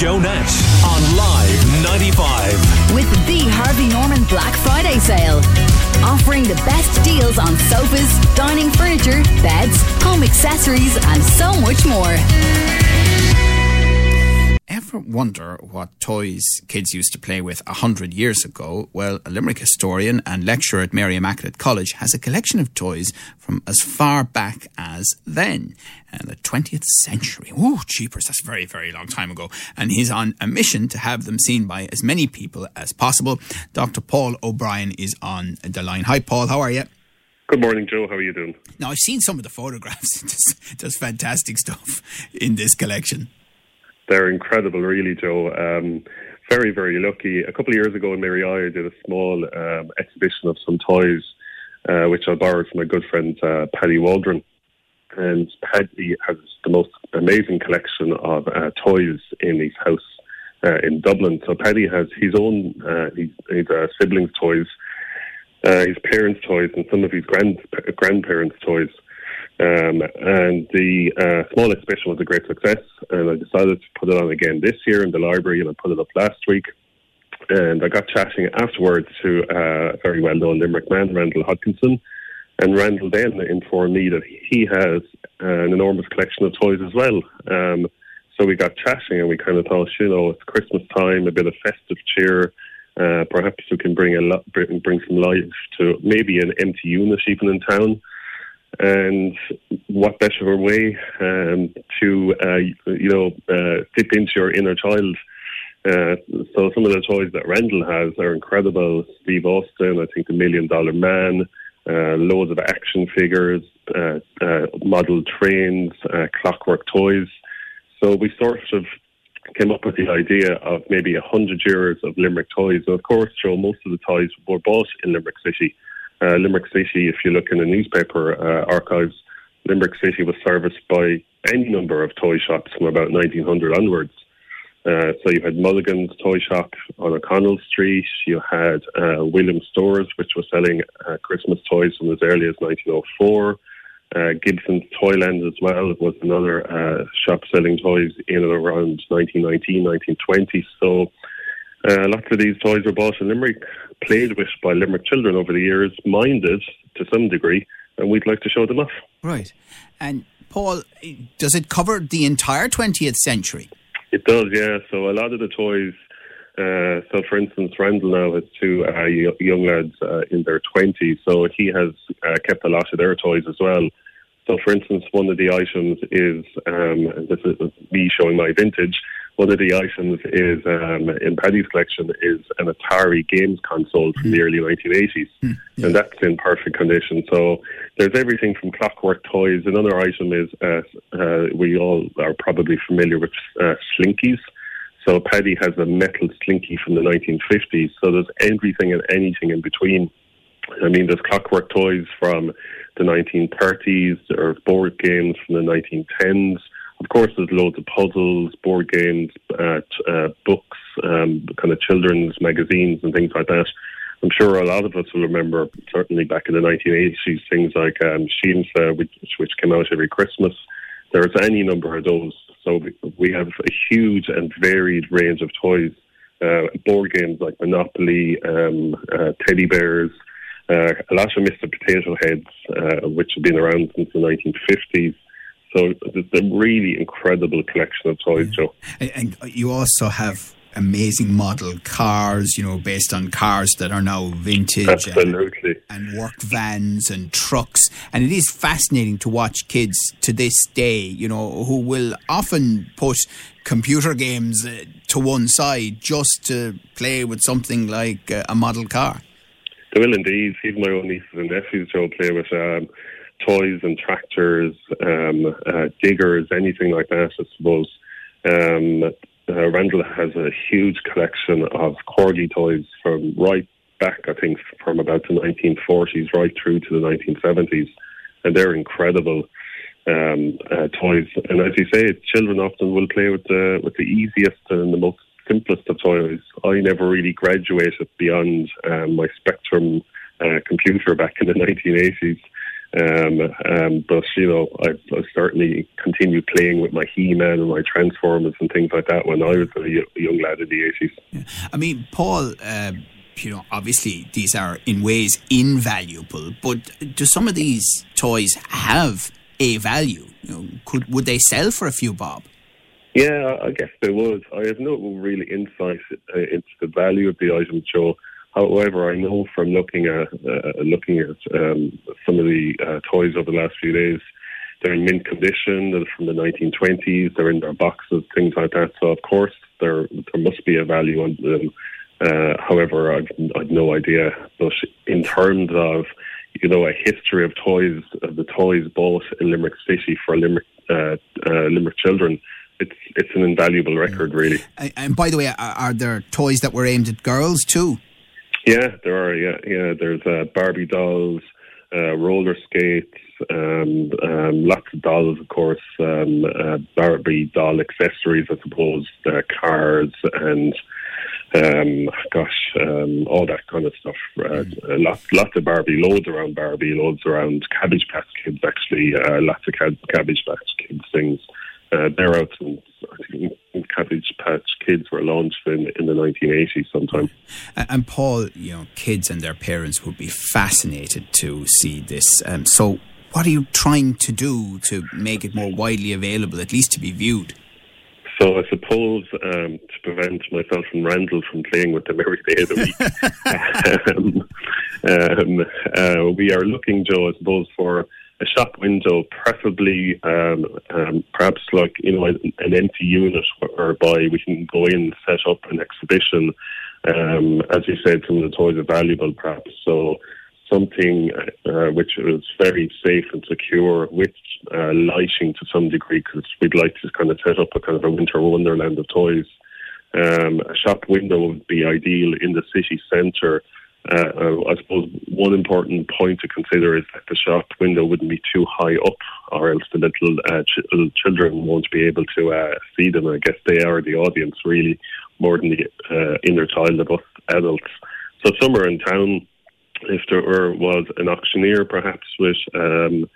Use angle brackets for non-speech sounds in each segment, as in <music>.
Joe Nash on Live 95. With the Harvey Norman Black Friday sale. Offering the best deals on sofas, dining furniture, beds, home accessories, and so much more. Ever wonder what toys kids used to play with a hundred years ago? Well, a Limerick historian and lecturer at Mary Immaculate College has a collection of toys from as far back as then, in the 20th century. Ooh, cheapers, that's a very, very long time ago. And he's on a mission to have them seen by as many people as possible. Dr. Paul O'Brien is on the line. Hi, Paul, how are you? Good morning, Joe. How are you doing? Now, I've seen some of the photographs. <laughs> Does fantastic stuff in this collection they're incredible, really, Joe. Um, very, very lucky. A couple of years ago in Mary I did a small um, exhibition of some toys, uh, which I borrowed from my good friend uh, Paddy Waldron. And Paddy has the most amazing collection of uh, toys in his house uh, in Dublin. So Paddy has his own, uh, his, his uh, siblings' toys, his parents' toys, and some of his grand grandparents' toys. Um, and the uh, small exhibition was a great success, and I decided to put it on again this year in the library, and I put it up last week. And I got chatting afterwards to uh, a very well known Limerick man, Randall Hodkinson. And Randall then informed me that he has an enormous collection of toys as well. Um, so we got chatting and we kind of thought, you know, it's Christmas time, a bit of festive cheer. Uh, perhaps we can bring a lot, bring some life to maybe an empty unit even in town. And what better way um, to, uh, you know, uh, fit into your inner child? Uh, so some of the toys that Randall has are incredible. Steve Austin, I think the Million Dollar Man, uh, loads of action figures, uh, uh, model trains, clockwork toys. So we sort of came up with the idea of maybe a hundred years of Limerick toys. And of course, Joe, most of the toys were bought in Limerick City. Uh, Limerick City, if you look in the newspaper uh, archives, Limerick City was serviced by any number of toy shops from about 1900 onwards. Uh, so you had Mulligan's Toy Shop on O'Connell Street. You had uh, Williams Stores, which was selling uh, Christmas toys from as early as 1904. Uh, Gibson's Toyland as well was another uh, shop selling toys in and around 1919, 1920. So uh, lots of these toys were bought in Limerick, played with by Limerick children over the years, minded to some degree, and we'd like to show them off. Right. And Paul, does it cover the entire 20th century? It does, yeah. So a lot of the toys. Uh, so, for instance, Randall now has two uh, young lads uh, in their 20s, so he has uh, kept a lot of their toys as well. So, for instance, one of the items is, um, this is me showing my vintage, one of the items is um, in Paddy's collection is an Atari games console from mm. the hmm. early 1980s, mm, yeah. and that's in perfect condition. So there's everything from clockwork toys. Another item is uh, uh, we all are probably familiar with uh, slinkies. So Paddy has a metal slinky from the 1950s. So there's everything and anything in between. I mean, there's clockwork toys from the 1930s, or board games from the 1910s. Of course, there's loads of puzzles, board games, uh, uh, books, um, kind of children's magazines and things like that. I'm sure a lot of us will remember, certainly back in the 1980s, things like um, uh, which, which came out every Christmas. There's any number of those. So we have a huge and varied range of toys. Uh, board games like Monopoly, um, uh, teddy bears, uh, a lot of Mr. Potato Heads, uh, which have been around since the 1950s. So it's a really incredible collection of toys, yeah. Joe. And, and you also have amazing model cars, you know, based on cars that are now vintage. Absolutely. And, and, work vans and trucks. And it is fascinating to watch kids to this day, you know, who will often put computer games uh, to one side just to play with something like uh, a model car. They will indeed. Even my own nieces and nephews, Joe, play with um, toys and tractors, um, uh, diggers, anything like that, I suppose. Um, uh, Randall has a huge collection of corgi toys from right back, I think, from about the 1940s right through to the 1970s, and they're incredible um, uh, toys. And as you say, children often will play with the with the easiest and the most simplest of toys. I never really graduated beyond um, my Spectrum uh, computer back in the 1980s. Um, um, but you know, I, I certainly continued playing with my He-Man and my Transformers and things like that when I was a young lad in the eighties. Yeah. I mean, Paul. Uh, you know, obviously these are in ways invaluable, but do some of these toys have a value? You know, could would they sell for a few bob? Yeah, I guess they would. I have no real insight uh, into the value of the item, Joe. However, I know from looking at uh, looking at um, some of the uh, toys over the last few days, they're in mint condition. They're from the 1920s. They're in their boxes, things like that. So, of course, there there must be a value on them. Uh, however, I've, I've no idea. But in terms of you know a history of toys, of the toys bought in Limerick City for Limerick uh, uh, Limerick children it's it's an invaluable record, really. And, and by the way, are, there toys that were aimed at girls too? Yeah, there are. Yeah, yeah. There's uh, Barbie dolls, uh, roller skates, um, um, lots of dolls, of course. Um, uh, Barbie doll accessories, I suppose, uh, cars and. Um, gosh, um, all that kind of stuff. Uh, mm. lots, lots of Barbie, loads around Barbie, loads around Cabbage Patch Kids. Actually, uh, lots of Cabbage Patch Kids things uh, they're out since I think Cabbage Patch Kids were launched in, in the 1980s sometime. And Paul, you know, kids and their parents would be fascinated to see this. Um, so, what are you trying to do to make it more widely available, at least to be viewed? So I suppose um, to prevent myself and Randall from playing with them every day of the week, <laughs> <laughs> um, um, uh, we are looking, Joe, I suppose, for a shop window, preferably um, um, perhaps like you know an, empty unit whereby we can go in, and set up an exhibition. Um, as you said, some of the toys are valuable, perhaps. So something uh, which is very safe and secure with uh, lighting to some degree, because we'd like to kind of set up a kind of a winter wonderland of toys. Um, a shop window would be ideal in the city centre uh, uh, I suppose one important point to consider is that the shop window wouldn't be too high up, or else the little, uh, ch- children won't be able to uh, see them. I guess they are the audience, really, more than the uh, inner child of us adults. So somewhere in town, if there were, was an auctioneer, perhaps with um,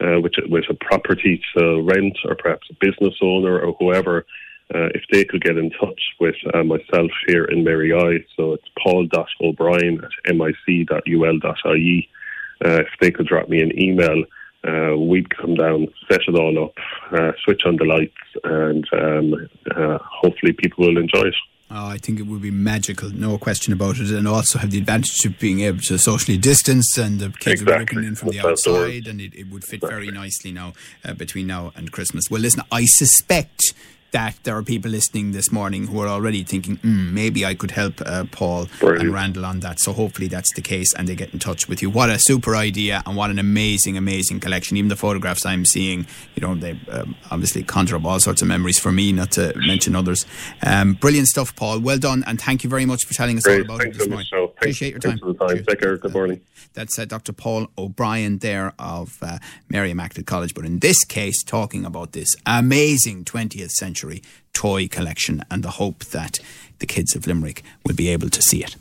uh, with, with a property to rent, or perhaps a business owner, or whoever uh, if they could get in touch with uh, myself here in Mary I, so it's paul.o'brien at mic.ul.ie. Uh, if they could drop me an email, uh, we'd come down, set it all up, uh, switch on the lights, and um, uh, hopefully people will enjoy it. Oh, I think it would be magical, no question about it, and also have the advantage of being able to socially distance, and the kids exactly. are looking in from the outside, and it, it would fit exactly. very nicely now uh, between now and Christmas. Well, listen, I suspect that there are people listening this morning who are already thinking, mm, maybe I could help uh, Paul Brilliant. and Randall on that. So hopefully that's the case and they get in touch with you. What a super idea and what an amazing, amazing collection. Even the photographs I'm seeing, you know, they um, obviously conjure up all sorts of memories for me, not to mention others. Um, brilliant stuff, Paul. Well done and thank you very much for telling us Great. all about Thanks it this morning. Appreciate your time. time. Take care. Good morning. Uh, that's uh, Dr. Paul O'Brien there of uh, Mary Immaculate College, but in this case, talking about this amazing 20th century toy collection and the hope that the kids of Limerick will be able to see it.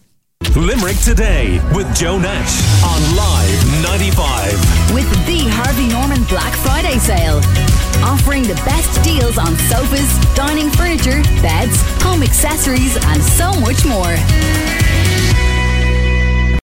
Limerick Today with Joe Nash on Live 95. With the Harvey Norman Black Friday sale. Offering the best deals on sofas, dining furniture, beds, home accessories, and so much more.